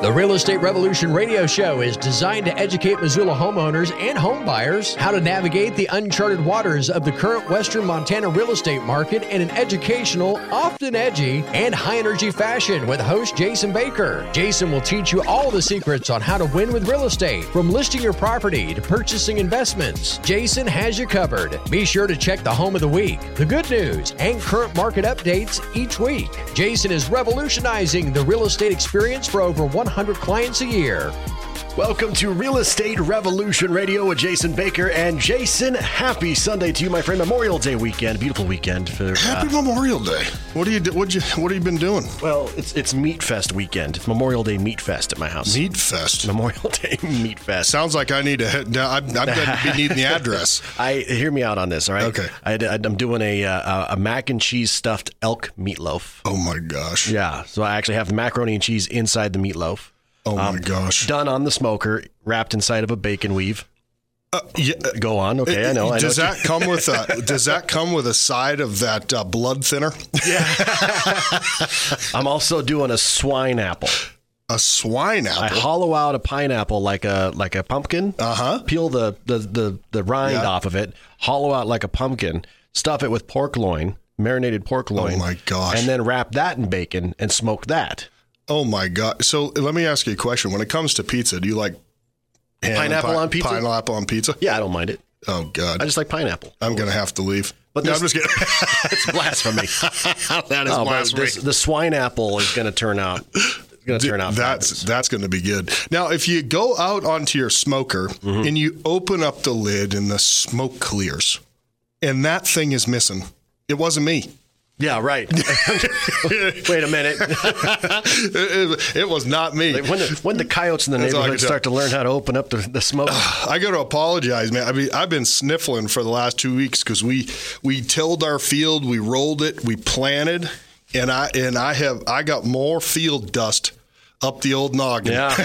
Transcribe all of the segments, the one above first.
The Real Estate Revolution radio show is designed to educate Missoula homeowners and home buyers how to navigate the uncharted waters of the current Western Montana real estate market in an educational, often edgy, and high energy fashion with host Jason Baker. Jason will teach you all the secrets on how to win with real estate, from listing your property to purchasing investments. Jason has you covered. Be sure to check the home of the week, the good news, and current market updates each week. Jason is revolutionizing the real estate experience for over 100 clients a year. Welcome to Real Estate Revolution Radio with Jason Baker and Jason. Happy Sunday to you, my friend. Memorial Day weekend, beautiful weekend for. Happy Memorial Day. What do you do? What you What have you been doing? Well, it's it's Meat Fest weekend. It's Memorial Day Meat Fest at my house. Meat Fest. Memorial Day Meat Fest. Sounds like I need to head down. I'm, I'm going to be needing the address. I hear me out on this. All right. Okay. I, am doing a uh, a mac and cheese stuffed elk meatloaf. Oh my gosh. Yeah. So I actually have the macaroni and cheese inside the meatloaf. Oh my gosh. Done on the smoker, wrapped inside of a bacon weave. Uh, yeah, Go on. Okay, I know. I know does what that come with a Does that come with a side of that uh, blood thinner? Yeah. I'm also doing a swine apple. A swine I apple. hollow out a pineapple like a like a pumpkin. Uh huh. Peel the the the, the rind Yeah. off of it. Hollow out like a pumpkin. Stuff it with pork loin, marinated pork loin. Oh my gosh. And then wrap that in bacon and smoke that. Oh my god. So let me ask you a question. When it comes to pizza, do you like Pineapple on pizza? Pineapple on pizza? Yeah, I don't mind it. Oh god. I just like pineapple. I'm going to have to leave. But no, I'm just kidding. It's blasphemy. that is Oh, blasphemy. this, the swine apple is going to turn out. Going to turn out. That's fabulous. that's going to be good. Now, if you go out onto your smoker Mm-hmm. and you open up the lid and the smoke clears, and that thing is missing, it wasn't me. Yeah, right. Wait a minute. It, it- it was not me. when the when the coyotes in the That's neighborhood can start to learn how to open up the, the smoke. I got to apologize, man. I mean, I've been sniffling for the last two weeks because we we tilled our field, we rolled it, we planted, and I and I have I got more field dust up the old noggin. yeah.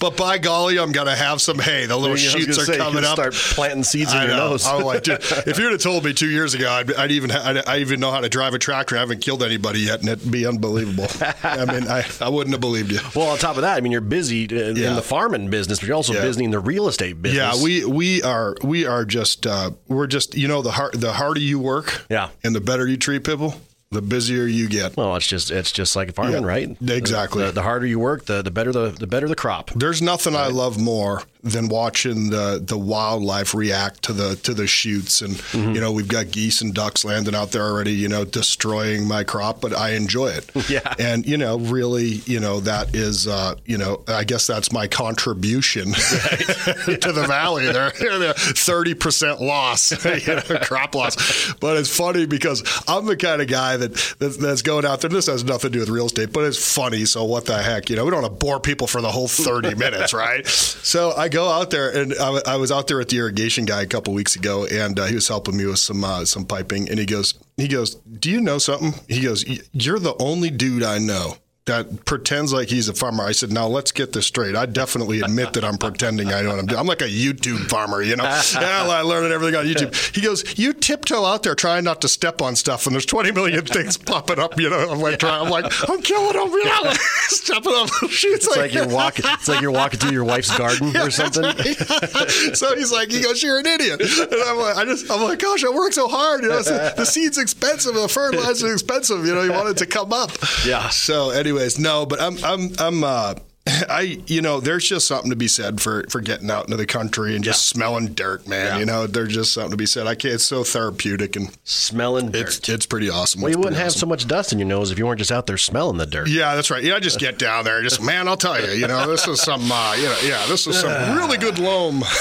But by golly, I'm gonna have some hay. The little I was shoots are say, coming up. Start planting seeds in I your know. nose. I'm like, dude, if you'd have told me two years ago, I'd, I'd even I'd, I even know how to drive a tractor. I haven't killed anybody yet, and it'd be unbelievable. I mean, I, I wouldn't have believed you. well, on top of that, I mean, you're busy in, Yeah. in the farming business, but you're also Yeah. busy in the real estate business. Yeah, we we are we are just uh, we're just you know the hard the harder you work, Yeah. and the better you treat people, the busier you get. Well, it's just it's just like farming, Yeah, right? exactly. The, the harder you work, the, the better the the better the crop. There's nothing I love more than watching the the wildlife react to the to the shoots, and Mm-hmm. you know we've got geese and ducks landing out there already, you know, destroying my crop, but I enjoy it. Yeah. and you know, really, you know, that is, uh, you know, I guess that's my contribution to the valley. There, thirty percent loss, you know, crop loss. But it's funny because I'm the kind of guy that, that that's going out there. This has nothing to do with real estate, but it's funny. So what the heck, you know, we don't want to bore people for the whole thirty minutes, right? So I go out there, and I, I was out there with the irrigation guy a couple weeks ago, and uh, he was helping me with some uh, some piping, and he goes, he goes, "Do you know something?" He goes, "You're the only dude I know." That pretends like he's a farmer. I said, now let's get this straight. I definitely admit that I'm pretending I know what I'm doing. I'm like a YouTube farmer, you know. yeah, I learned everything on YouTube. He goes, you tiptoe out there trying not to step on stuff, and there's 20 million things popping up. You know, I'm like, trying, I'm like, I'm killing them. You know, stepping up. She's It's like you're walking. It's like you're walking through your wife's garden or something. so he's like, he goes, "You're an idiot," and I'm like, I just, I'm like, gosh, I work so hard. You know, the, the seed's expensive, the fertilizer's expensive. You know, you want it to come up. Yeah. So, anyways, no, but I'm, I'm, I'm. uh I, you know, there's just something to be said for for getting out into the country and just smelling dirt, man. Yeah. You know, there's just something to be said. I can't. It's so therapeutic and Smelling dirt. it's it's pretty awesome. well, you wouldn't have awesome. so much dust in your nose if you weren't just out there smelling the dirt. Yeah, that's right. Yeah, I just get down there. and Just man, I'll tell you. You know, this is some. Uh, you know, yeah, this is some really good loam.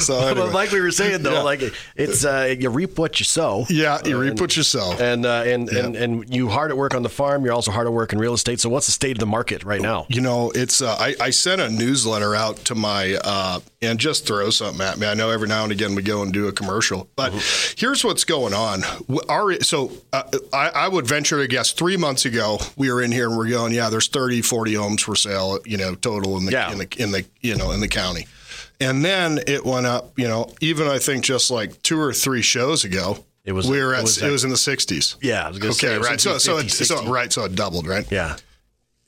so anyway. But like we were saying though, Yeah. like it's uh, you reap what you sow. yeah, you reap what you sow. And uh, and, and and you hard at work on the farm. You're also hard at work in real estate. So what's the state of the market right now? You know, it's uh, I, I sent a newsletter out to my uh, and just throw something at me. I know every now and again we go and do a commercial, but here's what's going on. Our so uh, I, I would venture to guess three months ago we were in here and we're going, yeah, there's 30, 40 homes for sale, you know, total in the Yeah. in the in the you know in the county, and then it went up. You know, even I think just like two or three shows ago. It was. We were it at. was It was in the 60s. Yeah, gonna say, Okay, right. So, 50, so, it, 60. so, right. So it doubled, right? Yeah.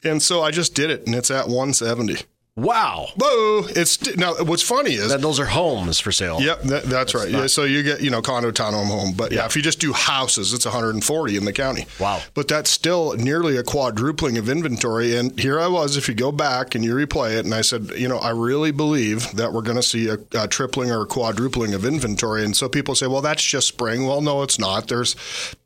And so I just did it, and it's at 170. Wow. Whoa! It's now. What's funny is That, those are homes for sale. Yep, that, that's, right. yeah, so you get you know condo, townhome, home, but yeah. Yeah. if you just do houses, it's 140 in the county. Wow. But that's still nearly a quadrupling of inventory. And here I was, if you go back and you replay it, and I said, you know, I really believe that we're going to see a, a tripling or a quadrupling of inventory. And so people say, well, that's just spring. Well, no, it's not. There's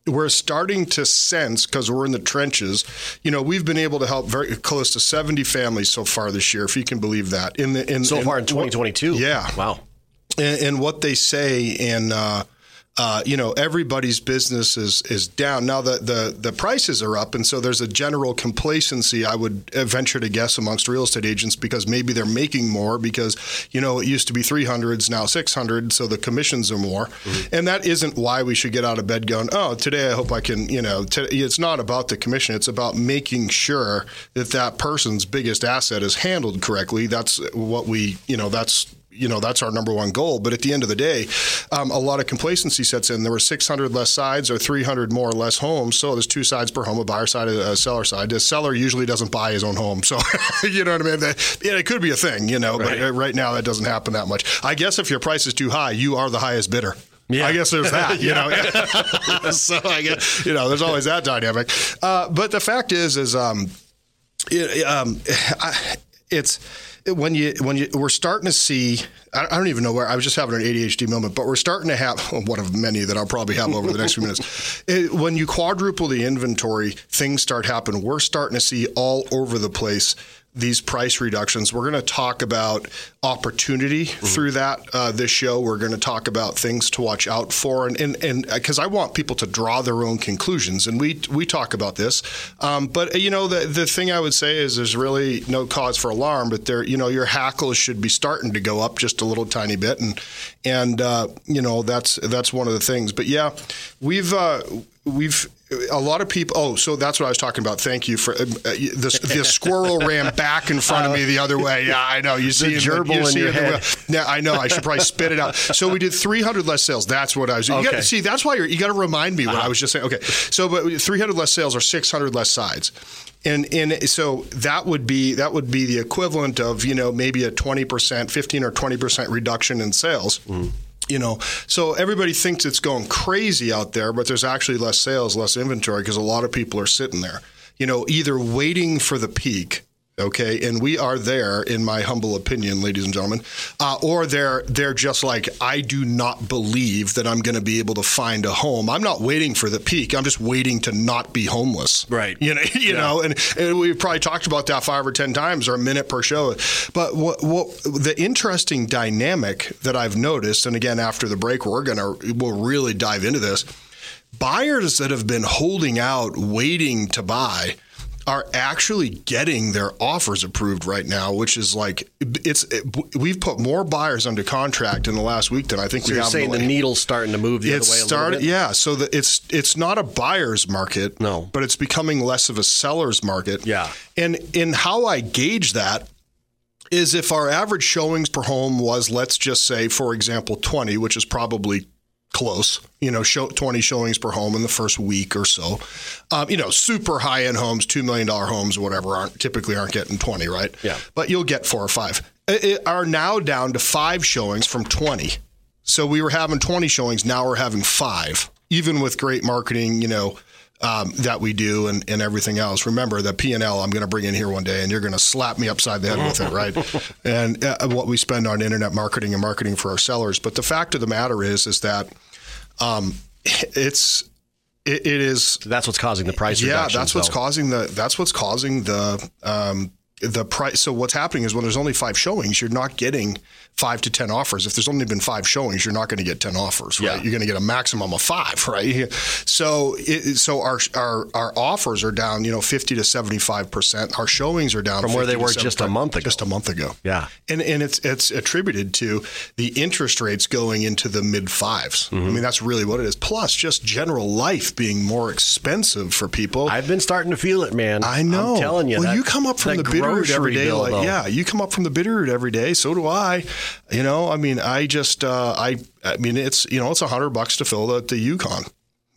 we're starting to sense because we're in the trenches. You know, we've been able to help very close to 70 families so far this year, if you can believe that. In the in So far in 2022. Yeah. Wow. and, and what they say and uh, uh, you know everybody's business is is down. Now the, the the prices are up and so there's a general complacency I would venture to guess amongst real estate agents because maybe they're making more because you know it used to be 300s now 600 so the commissions are more. And that isn't why we should get out of bed going oh today I hope I can you know t- it's not about the commission. It's about making sure that that person's biggest asset is handled correctly. That's what we you know that's you know that's our number one goal. But at the end of the day, um, a lot of complacency sets in. There were 600 less sides or 300 more or less homes. So there's two sides per home: a buyer side, a seller side. The seller usually doesn't buy his own home, so you know what I mean. That, yeah, it could be a thing, you know, but uh, right now that doesn't happen that much. I guess if your price is too high, you are the highest bidder. Yeah. I guess there's that, you know. so I guess you know, there's always that dynamic. Uh, but the fact is, is um, it, um, I, it's when you when you we're starting to see. I I don't even know where I was just having an ADHD moment, but we're starting to have one of many that I'll probably have over the next few minutes. It, when you quadruple the inventory, things start happening. We're starting to see all over the place these price reductions. We're going to talk about opportunity through that uh, this show. We're going to talk about things to watch out for, and and and because I want people to draw their own conclusions, and we we talk about this. Um, but uh, you know, the the thing I would say is there's really no cause for alarm, but there you know your hackles should be starting to go up just a little tiny bit, and and uh, you know that's that's one of the things. But yeah, we've uh, we've a lot of people. Oh, so that's what I was talking about. Thank you for uh, the, the squirrel ran back in front of me the other way. Yeah, I know. You see, it- gerbil you in see your the head. Yeah, I know. I should probably spit it out. So we did 300 less sales. That's what I was. You Okay. got, see, that's why you're, you got to remind me what I was just saying. Okay, so but 300 less sales are 600 less sides. And and so that would be that would be the equivalent of you know maybe a 20 percent, 15 or 20 percent reduction in sales. You know, so everybody thinks it's going crazy out there, but there's actually less sales, less inventory because a lot of people are sitting there. You know, either waiting for the peak, okay, and we are there, in my humble opinion, ladies and gentlemen, uh, or they're they're just like, I do not believe that I'm going to be able to find a home. I'm not waiting for the peak. I'm just waiting to not be homeless. Right. You know, you know, and, and we've probably talked about that five or ten times or a minute per show. But what, what the interesting dynamic that I've noticed, and again after the break, we're gonna we'll really dive into this. Buyers that have been holding out, waiting to buy, are actually getting their offers approved right now, which is like it's. It, we've put more buyers under contract in the last week than I think So we you're have. saying in the the needle's starting to move the it's other way started, yeah. So the, it's it's not a buyer's market, No. but it's becoming less of a seller's market. Yeah. And in how I gauge that is if our average showings per home was, let's just say, for example, twenty, which is probably close. You know, show, twenty showings per home in the first week or so. Um, you know, super high end homes, two million dollar homes, whatever, aren't typically aren't getting twenty, right? Yeah. But you'll get four or five. It, it are now down to five showings from twenty. So we were having 20 showings. Now we're having five, even with great marketing, you know, um, that we do and, and everything else. Remember the P and L I'm going to bring in here one day, and you're going to slap me upside the head with it, right? and uh, what we spend on internet marketing and marketing for our sellers. But the fact of the matter is, is that um, it's it, it is So that's what's causing the price yeah, that's what's though. causing the that's what's causing the um, the price. So what's happening is when there's only five showings, you're not getting five to ten offers. If there's only been five showings, you're not going to get ten offers, right? Yeah. You're going to get a maximum of five, right? So it, so our our our offers are down, you know, fifty to seventy five percent. Our showings are down From where they were just a month ago. Just a month ago. Yeah. And and it's it's attributed to the interest rates going into the mid 5s Mm-hmm. I mean, that's really what it is. Plus, just general life being more expensive for people. I've been starting to feel it, man. I know. I'm telling you. Well, that- you come up from the bitter Bitterroot every day. bill, Like, yeah, you come up from the Bitterroot every day. So do I. You know, I mean, I just, uh, I, I mean, it's you know, it's a hundred bucks to fill the, the Yukon.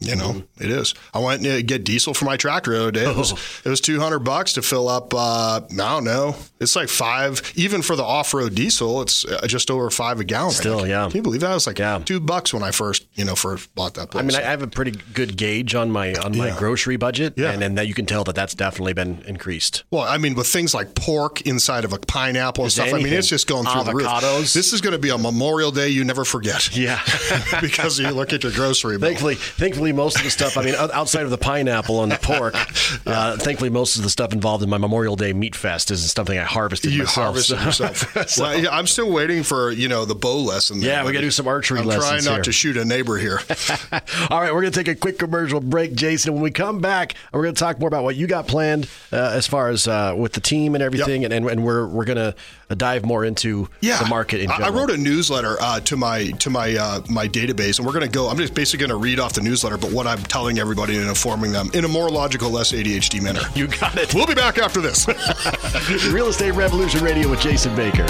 You know, Mm-hmm. it is. I went to get diesel for my tractor the other day. It was it was two hundred bucks to fill up. Uh, I don't know. It's like five, even for the off road diesel. It's uh, just over five a gallon. Still, yeah. Can you believe that? It was like Yeah. two bucks when I first, you know, first bought that. Place. I mean, I have a pretty good gauge on my on my Yeah. grocery budget, Yeah. and then that you can tell that that's definitely been increased. Well, I mean, with things like pork inside of a pineapple and stuff, I mean, it's just going through the Avocados. roof. This is going to be a Memorial Day you never forget. Yeah. because you look at your grocery bill. Thankfully, thankfully, most of the stuff. I mean, outside of the pineapple and the pork, uh, thankfully, most of the stuff involved in my Memorial Day meat fest is something I harvested You myself. harvested so- yourself. well, yeah, I'm still waiting for you know the bow lesson. there, Yeah, we but gotta do some archery I'm lessons trying not here. to shoot a neighbor here. All right, we're going to take a quick commercial break, Jason. When we come back, we're going to talk more about what you got planned uh, as far as uh, with the team and everything, and, and, and we're we're going to dive more into yeah, the market in I- general. I wrote a newsletter uh, to my to my uh, my database, and we're going to go. I'm just basically going to read off the newsletter, but what I'm telling everybody and informing them in a more logical, less ADHD manner. you got it. We'll be back after this. Real Estate Revolution Radio with Jason Baker.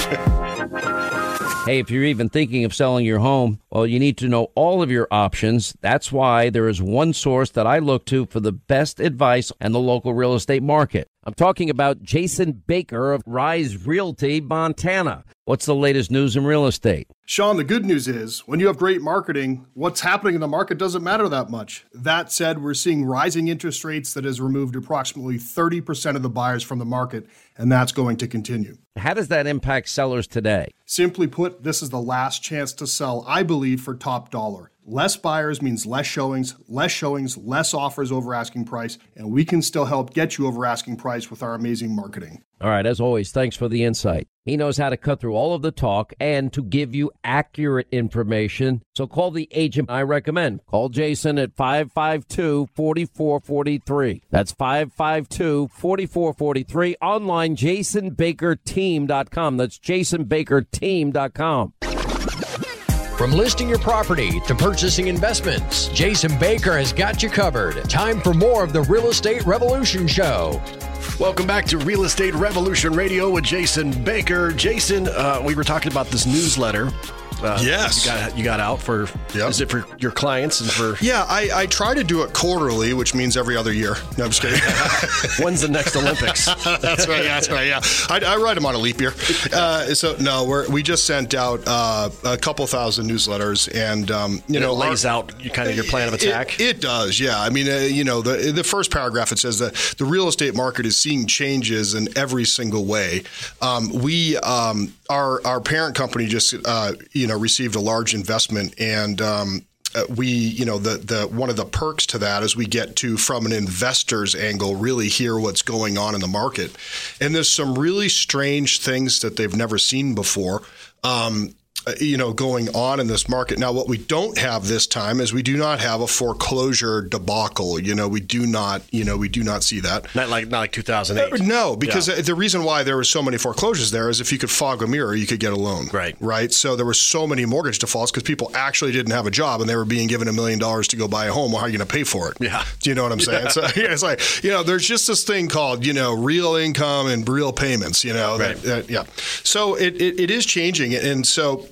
Hey, if you're even thinking of selling your home, well, you need to know all of your options. That's why there is one source that I look to for the best advice on the local real estate market. I'm talking about Jason Baker of Rise Realty, Montana. What's the latest news in real estate? Sean, the good news is when you have great marketing, what's happening in the market doesn't matter that much. That said, we're seeing rising interest rates that has removed approximately 30% of the buyers from the market, and that's going to continue. How does that impact sellers today? Simply put, this is the last chance to sell, I believe, for top dollar. Less buyers means less showings, less showings, less offers over asking price, and we can still help get you over asking price with our amazing marketing. All right, as always, thanks for the insight. He knows how to cut through all of the talk and to give you accurate information. So call the agent I recommend. Call Jason at 552 4443. That's 552 4443. Online, jasonbakerteam.com. That's jasonbakerteam.com. From listing your property to purchasing investments, Jason Baker has got you covered. Time for more of the Real Estate Revolution Show. Welcome back to Real Estate Revolution Radio with Jason Baker. Jason, uh, we were talking about this newsletter. Uh, Yes. you got you got out for. Yep. Is it for your clients and for? yeah, I, I try to do it quarterly, which means every other year. No, I'm just kidding. When's the next Olympics? that's right. That's right. Yeah, I, I write them on a leap year. Uh, so no, we're, we just sent out uh, a couple thousand newsletters, and um, you know, know, lays our- out kind of your plan of attack. It, it does, yeah. I mean, uh, you know, the the first paragraph it says that the real estate market is seeing changes in every single way. Um, we um, our our parent company just uh, you know received a large investment and. Um, uh, we, you know, the the one of the perks to that is we get to, from an investor's angle, really hear what's going on in the market, and there's some really strange things that they've never seen before. Um, you know, going on in this market. Now, what we don't have this time is we do not have a foreclosure debacle. You know, we do not, you know, we do not see that. not like not like 2008. Uh, No, because Yeah. the reason why there were so many foreclosures there is if you could fog a mirror, you could get a loan. Right. Right. So there were so many mortgage defaults because people actually didn't have a job and they were being given a million dollars to go buy a home. Well, how are you going to pay for it? Yeah. Do you know what I'm saying? So yeah, it's like, you know, there's just this thing called, you know, real income and real payments, you know. that- Right. that- yeah. So it, it, it is changing. And so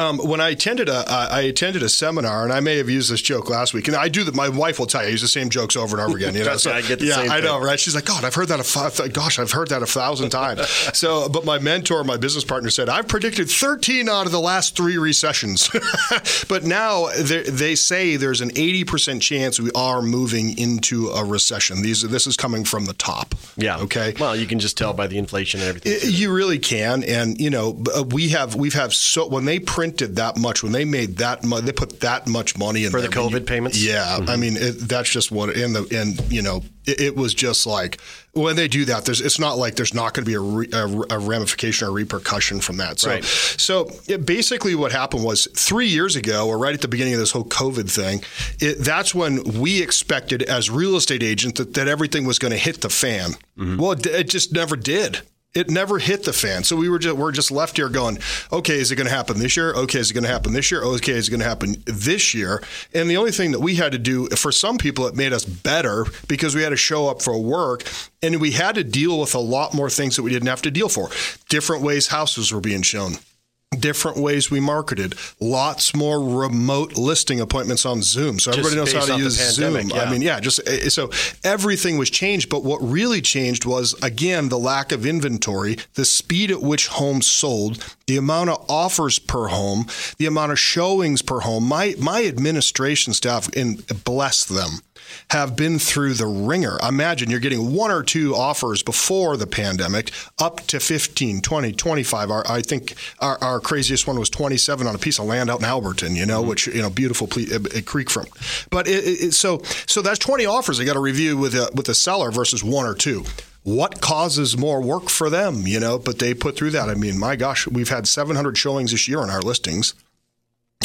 um, when I attended a uh, I attended a seminar, and I may have used this joke last week, and I do that. My wife will tell you, I use the same jokes over and over again. You know, me, I get the yeah, same I know, thing. right? She's like, God, I've heard that a gosh, I've heard that a thousand times. so, but my mentor, my business partner, said I've predicted 13 out of the last three recessions. but now they they say there's an 80 percent chance we are moving into a recession. These this is coming from the top. Yeah. Okay. Well, you can just tell by the inflation and everything. I- You really can, and you know uh, we have we've have so when they printed that much when they made that much they put that much money in For the there, when COVID payments? Mm-hmm. Yeah, I mean it, that's just what in the and you know it, it was just like when they do that. There's it's not like there's not going to be a, re, a, a ramification or repercussion from that. So Right. so it, basically what happened was three years ago, or right at the beginning of this whole COVID thing, it, that's when we expected as real estate agents that, that everything was going to hit the fan. Mm-hmm. Well, it, it just never did. It never hit the fan. So we were just we're just left here going, okay, is it going to happen this year? Okay, is it going to happen this year? Okay, is it going to happen this year? And the only thing that we had to do for some people, it made us better because we had to show up for work and we had to deal with a lot more things that we didn't have to deal for. Different ways houses were being shown different ways we marketed. Lots more remote listing appointments on Zoom. So everybody knows how to use Zoom. Yeah. I mean, yeah, just eh, so everything was changed. But what really changed was, again, the lack of inventory, the speed at which homes sold, the amount of offers per home, the amount of showings per home. My, my administration staff, and bless them, have been through the ringer. Imagine you're getting one or two offers before the pandemic, up to 15, 20, 25. Our, I think our, our craziest one was 27 on a piece of land out in Alberton, you know, mm-hmm. which, you know, beautiful ple- a, a creek front. But it, it, so so that's 20 offers they got to review with a, with a seller versus one or two what causes more work for them, you know, but they put through that. I mean, my gosh, we've had 700 showings this year on our listings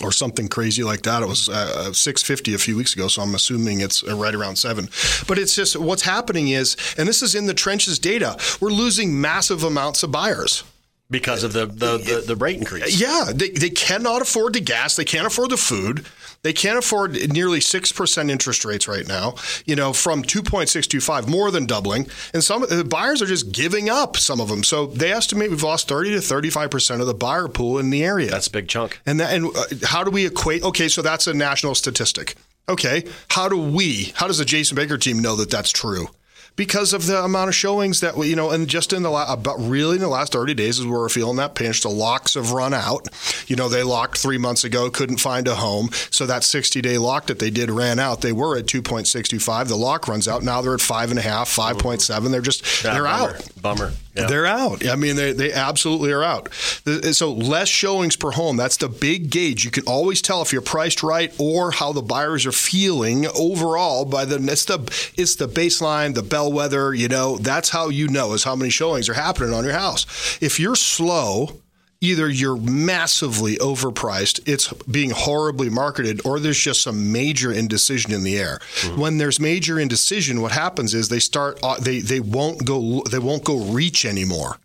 or something crazy like that. It was uh, 650 a few weeks ago, so I'm assuming it's uh, right around seven. But it's just what's happening is, and this is in the trenches data, we're losing massive amounts of buyers because of the the, the, the rate increase. Yeah, they, they cannot afford the gas, they can't afford the food. They can't afford nearly 6% interest rates right now, you know, from 2.625, more than doubling. And some the buyers are just giving up, some of them. So they estimate we've lost 30 to 35% of the buyer pool in the area. That's a big chunk. And, that, and uh, how do we equate? Okay, so that's a national statistic. Okay, how do we, how does the Jason Baker team know that that's true? Because of the amount of showings that we, you know, and just in the last, about uh, really in the last 30 days is where we're feeling that pinch. The locks have run out. You know, they locked three months ago, couldn't find a home. So that 60 day lock that they did ran out. They were at 2.625. The lock runs out. Now they're at five and a half, 5.7. They're just, yeah, they're bummer. out. Bummer. Yeah. They're out. I mean, they, they absolutely are out. So less showings per home. That's the big gauge. You can always tell if you're priced right or how the buyers are feeling overall by the it's the it's the baseline, the bellwether. You know, that's how you know is how many showings are happening on your house. If you're slow either you're massively overpriced, it's being horribly marketed, or there's just some major indecision in the air. Mm-hmm. When there's major indecision, what happens is they start uh, they they won't go they won't go reach anymore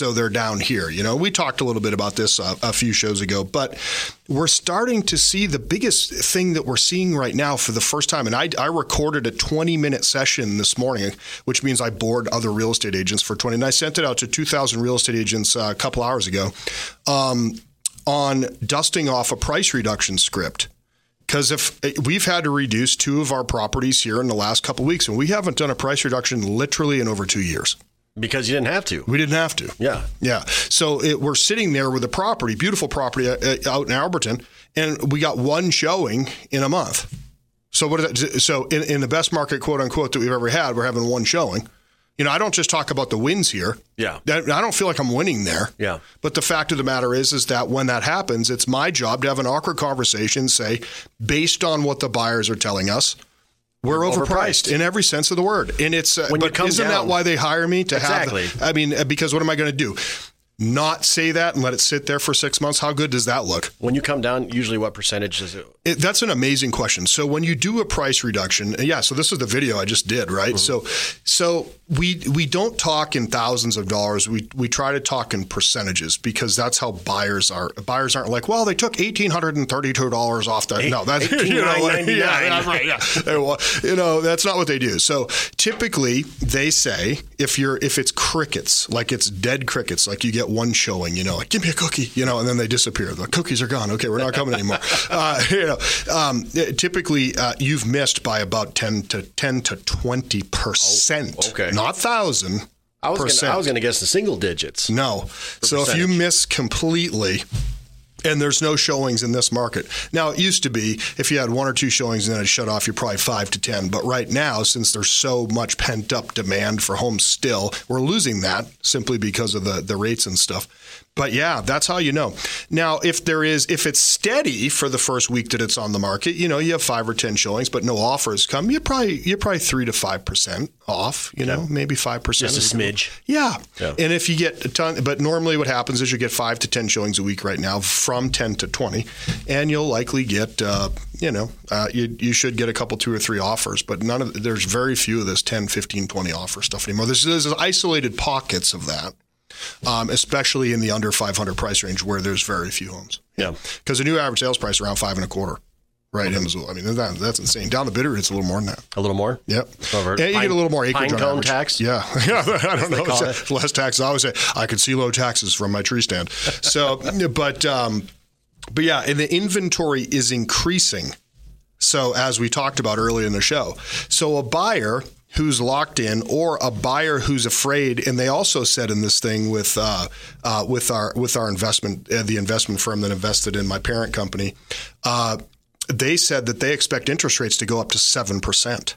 so they're down here. You know, we talked a little bit about this uh, a few shows ago, but we're starting to see the biggest thing that we're seeing right now for the first time. And I, I recorded a 20 minute session this morning, which means I bored other real estate agents for 20. And I sent it out to 2,000 real estate agents uh, a couple hours ago um, on dusting off a price reduction script because if eh, we've had to reduce two of our properties here in the last couple weeks, and we haven't done a price reduction literally in over two years. Because you didn't have to. We didn't have to. Yeah. Yeah. So it, we're sitting there with a property, beautiful property uh, uh, out in Alberton, and we got one showing in a month. So what is that? So in, in the best market, quote unquote, that we've ever had, we're having one showing. You know, I don't just talk about the wins here. Yeah. I don't feel like I'm winning there. Yeah. But the fact of the matter is, is that when that happens, it's my job to have an awkward conversation, say, based on what the buyers are telling us, we're overpriced, overpriced, in every sense of the word, and it's. Uh, but isn't down, that why they hire me to exactly. have? I mean, uh, because what am I going to do? not say that and let it sit there for six months, how good does that look? When you come down, usually what percentage is it? it that's an amazing question. So when you do a price reduction, yeah. So this is the video I just did, right? Mm-hmm. So, so we we don't talk in thousands of dollars. We we try to talk in percentages because that's how buyers are. Buyers aren't like, well, they took eighteen hundred and thirty-two dollars off that. No, that's you know, yeah, yeah, right, yeah. you know, that's not what they do. So typically, they say if you're if it's crickets, like it's dead crickets, like you get one showing, you know, like give me a cookie, you know, and then they disappear. The cookies are gone. Okay, we're not coming anymore. Uh, you know, um, typically uh, you've missed by about ten to ten to twenty percent. Oh, okay, not thousand. I was going to guess the single digits. No, so percentage. if you miss completely, and there's no showings in this market. Now, it used to be if you had one or two showings and then it shut off, you're probably five to 10. But right now, since there's so much pent up demand for homes still, we're losing that simply because of the, the rates and stuff. But yeah, that's how you know. Now, if there is, if it's steady for the first week that it's on the market, you know, you have five or ten showings, but no offers come, you're probably you're probably three to five percent off. You know, maybe five percent. Just a smidge. Yeah. yeah. And if you get a ton, but normally what happens is you get five to ten showings a week right now, from ten to twenty, and you'll likely get uh, you know, uh, you, you should get a couple, two or three offers, but none of there's very few of this 10, 15, 20 offer stuff anymore. There's, there's isolated pockets of that, um, especially in the under 500 price range where there's very few homes. Yeah. Because the new average sales price around five and a quarter. Right Missoula. I mean, that, that's insane. Down the bitter, it's a little more than that. A little more? Yep. Over and you pine- get a little more acreage pine on cone average. tax? Yeah. yeah. I don't know. It's- Less taxes. I always say I could see low taxes from my tree stand. So, but um, but yeah, and the inventory is increasing. So as we talked about earlier in the show, so a buyer who's locked in or a buyer who's afraid, and they also said in this thing with uh, uh, with our with our investment, uh, the investment firm that invested in my parent company, uh, they said that they expect interest rates to go up to seven percent.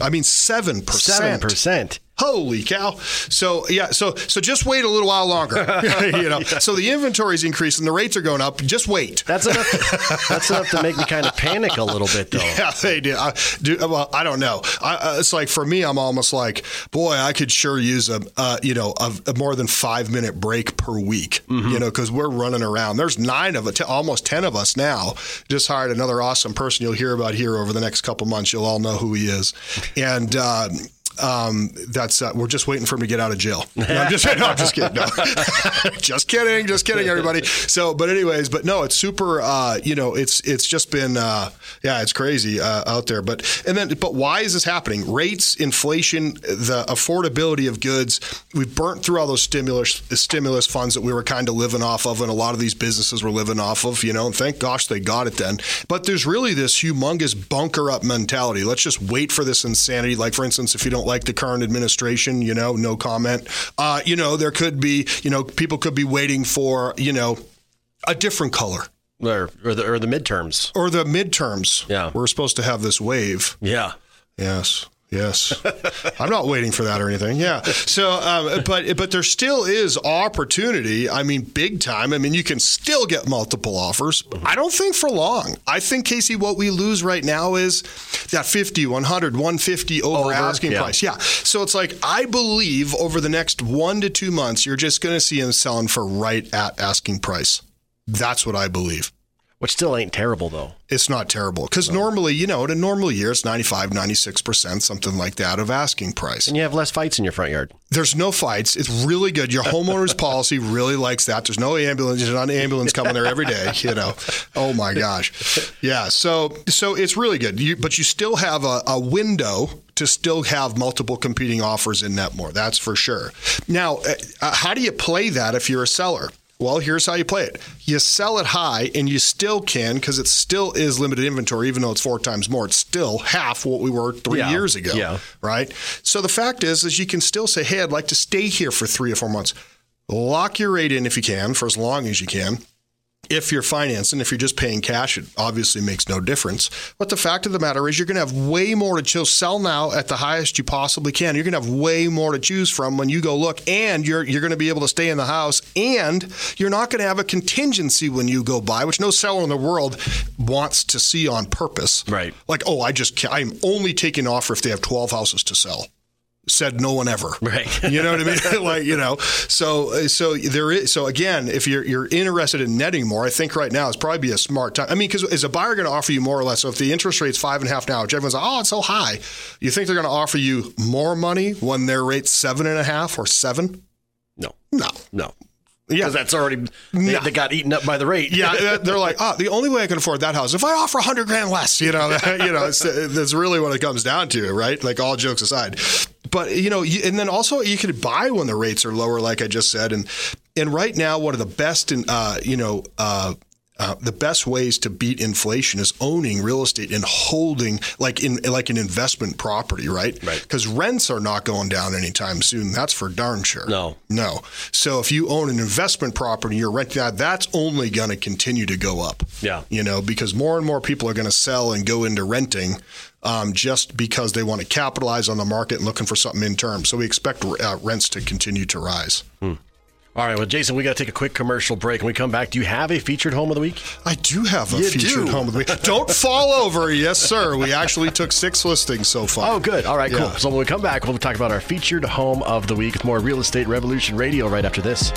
I mean, 7%. Seven percent. percent. Holy cow! So yeah, so so just wait a little while longer. you know, so the inventory's increasing, the rates are going up. Just wait. That's enough. that's enough to make me kind of panic a little bit, though. Yeah, they do. I, do well, I don't know. I, uh, it's like for me, I'm almost like, boy, I could sure use a, uh, you know, a, a more than five minute break per week. You know, because we're running around. There's nine of it, almost ten of us now. Just hired another awesome person you'll hear about here over the next couple months. You'll all know who he is, and. Um, um, that's uh, we're just waiting for him to get out of jail. No, I'm just, no, I'm just kidding. No. just kidding. Just kidding, everybody. So, but anyways, but no, it's super. Uh, you know, it's it's just been uh, yeah, it's crazy uh, out there. But and then, but why is this happening? Rates, inflation, the affordability of goods. We've burnt through all those stimulus stimulus funds that we were kind of living off of, and a lot of these businesses were living off of. You know, and thank gosh they got it then. But there's really this humongous bunker up mentality. Let's just wait for this insanity. Like for instance, if you don't like the current administration, you know, no comment. Uh, you know, there could be, you know, people could be waiting for, you know, a different color Or, or the or the midterms. or the midterms. Yeah. We're supposed to have this wave. Yeah. Yes. Yes, I'm not waiting for that or anything. Yeah. So, um, but but there still is opportunity. I mean, big time. I mean, you can still get multiple offers. I don't think for long. I think Casey, what we lose right now is that 50, 100, 150 over, Over, asking yeah. price. Yeah. So it's like I believe over the next one to two months, you're just going to see them selling for right at asking price. That's what I believe. Which still ain't terrible, though. It's not terrible because normally, you know, in a normal year, it's 95, 96%, something like that of asking price. And you have less fights in your front yard. There's no fights. It's really good. Your homeowner's policy really likes that. There's no ambulance. There's not an ambulance coming there every day. You know. Oh my gosh. Yeah. So so it's really good. You, but you still have a, a window to still have multiple competing offers in Netmore. That's for sure. Now, uh, uh, how do you play that if you're a seller? Well, here's how you play it. You sell it high, and you still can because it still is limited inventory, even though it's four times more. It's still half what we were three Yeah. years ago Yeah. right? So the fact is, is you can still say, "Hey, I'd like to stay here for three or four months." Lock your rate in if you can for as long as you can. If you're financing, if you're just paying cash, it obviously makes no difference. But the fact of the matter is, you're going to have way more to choose. Sell now at the highest you possibly can. You're going to have way more to choose from when you go look, and you're you're going to be able to stay in the house, and you're not going to have a contingency when you go buy, which no seller in the world wants to see on purpose. Right. Like, oh, I just I'm only taking offer if they have 12 houses to sell. Said no one ever. Right. You know what I mean? like, you know, so uh, so there is so again, if you're you're interested in netting more, I think right now is probably be a smart time. I mean, because is a buyer going to offer you more or less? So if the interest rate's five and a half now, which everyone's like, oh, it's so high, you think they're going to offer you more money when their rate's seven and a half or seven? No. No. No. Yeah. Because that's already, they, No. they got eaten up by the rate. Yeah, they're like, oh, the only way I can afford that house if I offer a hundred grand less. You know, you know, it's, that's really what it comes down to, right? Like all jokes aside, but you know, and then also you could buy when the rates are lower, like I just said, and and right now, one of the best, in, uh, you know. Uh, uh, the best ways to beat inflation is owning real estate and holding like in like an investment property, right? Right. Because rents are not going down anytime soon. That's for darn sure. No. No. So if you own an investment property, you're renting that, that's only going to continue to go up. Yeah. You know, because more and more people are going to sell and go into renting um, just because they want to capitalize on the market and looking for something in term. So we expect uh, rents to continue to rise. All right, well, Jason, we got to take a quick commercial break. When we come back, do you have a featured home of the week? I do have a You featured do. home of the week. Don't fall over. Yes, sir. We actually took six listings so far. Oh, good. All right, cool. So when we come back, we'll talk about our featured home of the week with more Real Estate Revolution Radio right after this.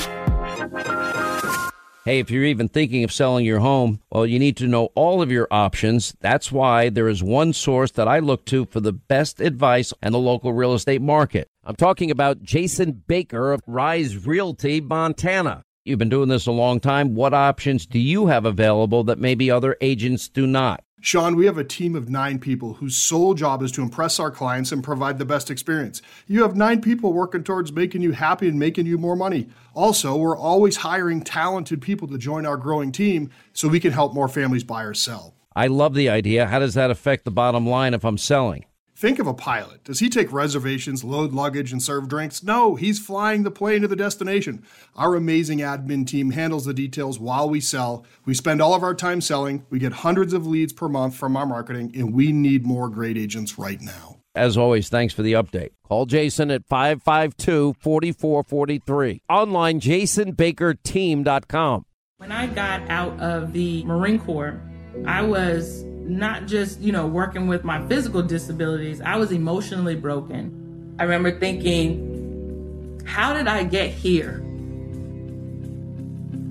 Hey, if you're even thinking of selling your home, well, you need to know all of your options. That's why there is one source that I look to for the best advice on the local real estate market. I'm talking about Jason Baker of Rise Realty, Montana. You've been doing this a long time. What options do you have available that maybe other agents do not? Sean, we have a team of nine people whose sole job is to impress our clients and provide the best experience. You have nine people working towards making you happy and making you more money. Also, we're always hiring talented people to join our growing team so we can help more families buy or sell. I love the idea. How does that affect the bottom line if I'm selling? Think of a pilot. Does he take reservations, load luggage, and serve drinks? No, he's flying the plane to the destination. Our amazing admin team handles the details while we sell. We spend all of our time selling. We get hundreds of leads per month from our marketing, and we need more great agents right now. As always, thanks for the update. Call Jason at 552 4443. Online, jasonbakerteam.com. When I got out of the Marine Corps, I was not just, you know, working with my physical disabilities, I was emotionally broken. I remember thinking, how did I get here?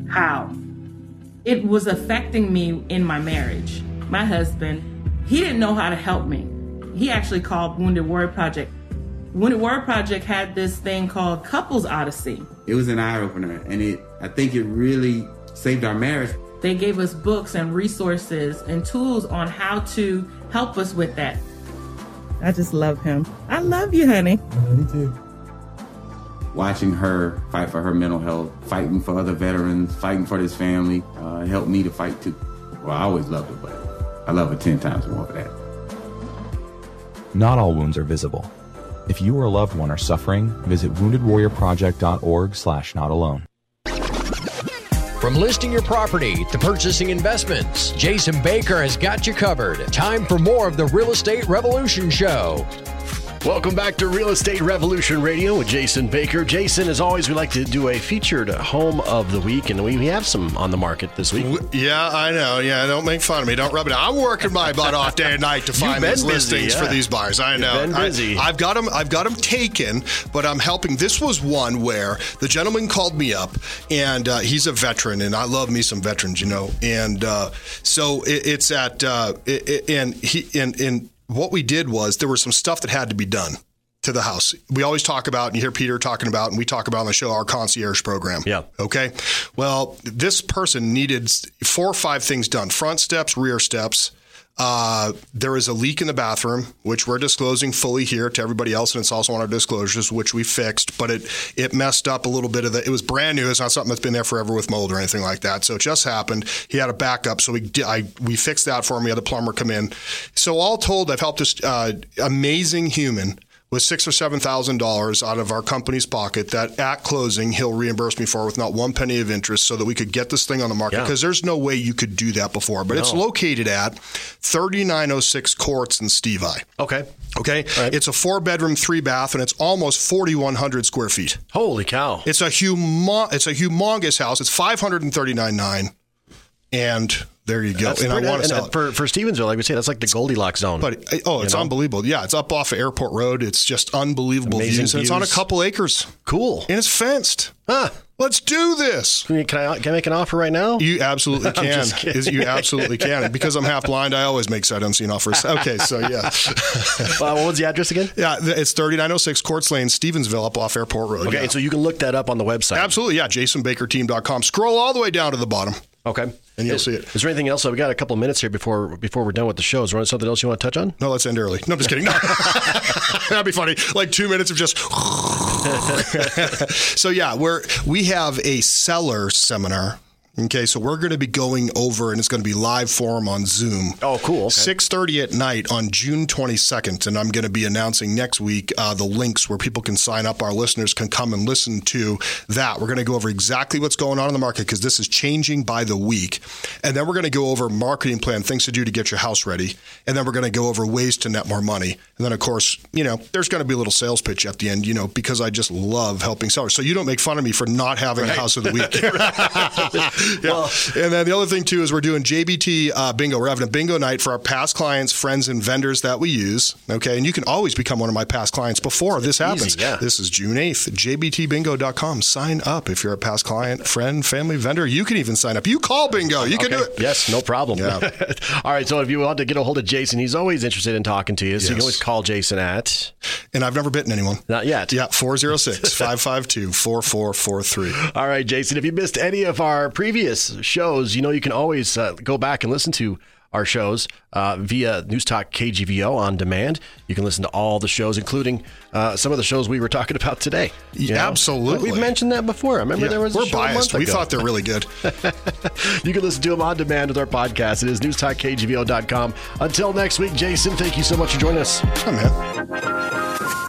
How? It was affecting me in my marriage. My husband, he didn't know how to help me. He actually called Wounded Warrior Project. Wounded Warrior Project had this thing called Couples Odyssey. It was an eye opener, and it I think it really saved our marriage. They gave us books and resources and tools on how to help us with that. I just love him. I love you, honey. Me too. Watching her fight for her mental health, fighting for other veterans, fighting for this family, uh, helped me to fight too. Well, I always loved her, but I love her 10 times more for that. Not all wounds are visible. If you or a loved one are suffering, visit woundedwarriorproject.org slash not alone. From listing your property to purchasing investments, Jason Baker has got you covered. Time for more of the Real Estate Revolution Show. Welcome back to Real Estate Revolution Radio with Jason Baker. Jason, as always, we like to do a featured home of the week, and we have some on the market this week. Yeah, I know. Yeah, don't make fun of me. Don't rub it. out. I'm working my butt off day and night to find these busy, listings yeah. for these buyers. I You've know. been busy. I, have got them. I've got them taken, but I'm helping. This was one where the gentleman called me up, and uh, he's a veteran, and I love me some veterans, you know. And uh, so it, it's at uh, it, it- and he and and what we did was there was some stuff that had to be done to the house. We always talk about, and you hear Peter talking about, and we talk about on the show our concierge program. Yeah. Okay. Well, this person needed four or five things done: front steps, rear steps. Uh, there is a leak in the bathroom, which we're disclosing fully here to everybody else, and it's also on our disclosures, which we fixed. But it it messed up a little bit of the. It was brand new. It's not something that's been there forever with mold or anything like that. So it just happened. He had a backup, so we I we fixed that for him. We had the plumber come in. So all told, I've helped this uh, amazing human with six or seven thousand dollars out of our company's pocket that at closing he'll reimburse me for with not one penny of interest so that we could get this thing on the market. Yeah. because there's no way you could do that before but it's located at 3906 courts in Stevi Okay. okay? It's a four bedroom three bath and it's almost 4100 square feet. Holy cow. it's a humo- it's a humongous house. It's 539.9 and there you go That's and I want to sell it for, for Stevensville, like we say, that's like the Goldilocks zone. but uh, oh, it's know? unbelievable. Yeah, it's up off of Airport Road. It's just unbelievable Amazing views. And it's on a couple acres. cool. And it's fenced. Huh. Let's do this. Can, you- can I, can I make an offer right now? You absolutely can. You absolutely can. Because I'm half blind, I always make sight unseen offers. Okay, so yeah. Uh, what was the address again? Yeah, it's 3906 Courts Lane, Stevensville, up off Airport Road. Okay, yeah. so you can look that up on the website. Absolutely, yeah. JasonBakerTeam.com. Scroll all the way down to the bottom. Okay. And you'll Is- see it. Is there anything else? We got a couple minutes here before before we're done with the show. Is there something else you want to touch on? No, let's end early. No, I'm just kidding. No. That'd be funny. Like two minutes of just. so yeah, we're we have a seller seminar. Okay, so we're going to be going over, and it's going to be live forum on Zoom. Oh, cool. Okay. Six thirty at night on June twenty second, and I'm going to be announcing next week uh, the links where people can sign up. Our listeners can come and listen to that. We're going to go over exactly what's going on in the market because this is changing by the week, and then we're going to go over marketing plan, things to do to get your house ready, and then we're going to go over ways to net more money, and then of course, you know, there's going to be a little sales pitch at the end, you know, because I just love helping sellers. So you don't make fun of me for not having a house of the week. yeah. and then the other thing too is we're doing JBT uh, bingo. We're having a bingo night for our past clients, friends, and vendors that we use. Okay, and you can always become one of my past clients before this happens. Easy, yeah. This is June eighth. JBTBingo.com. Sign up if you're a past client, friend, family, vendor. You can even sign up. You call bingo. You can do it. Yes, no problem. Yeah. All right. So if you want to get a hold of Jason, he's always interested in talking to you. So you can always call Jason at And I've never bitten anyone. not yet. Yeah, 406 552 4443. All right, Jason. If you missed any of our previous shows, you know you can always uh, go back and listen to our shows uh, via News Talk KGVO on demand. You can listen to all the shows, including uh, some of the shows we were talking about today. you Yeah, know? absolutely. We've mentioned that before. I remember Yeah, there was a we're biased. We ago. thought they're really good. You can listen to them on demand with our podcast. It is newstalkkgvo.com. Until next week, Jason, thank you so much for joining us. Oh, man.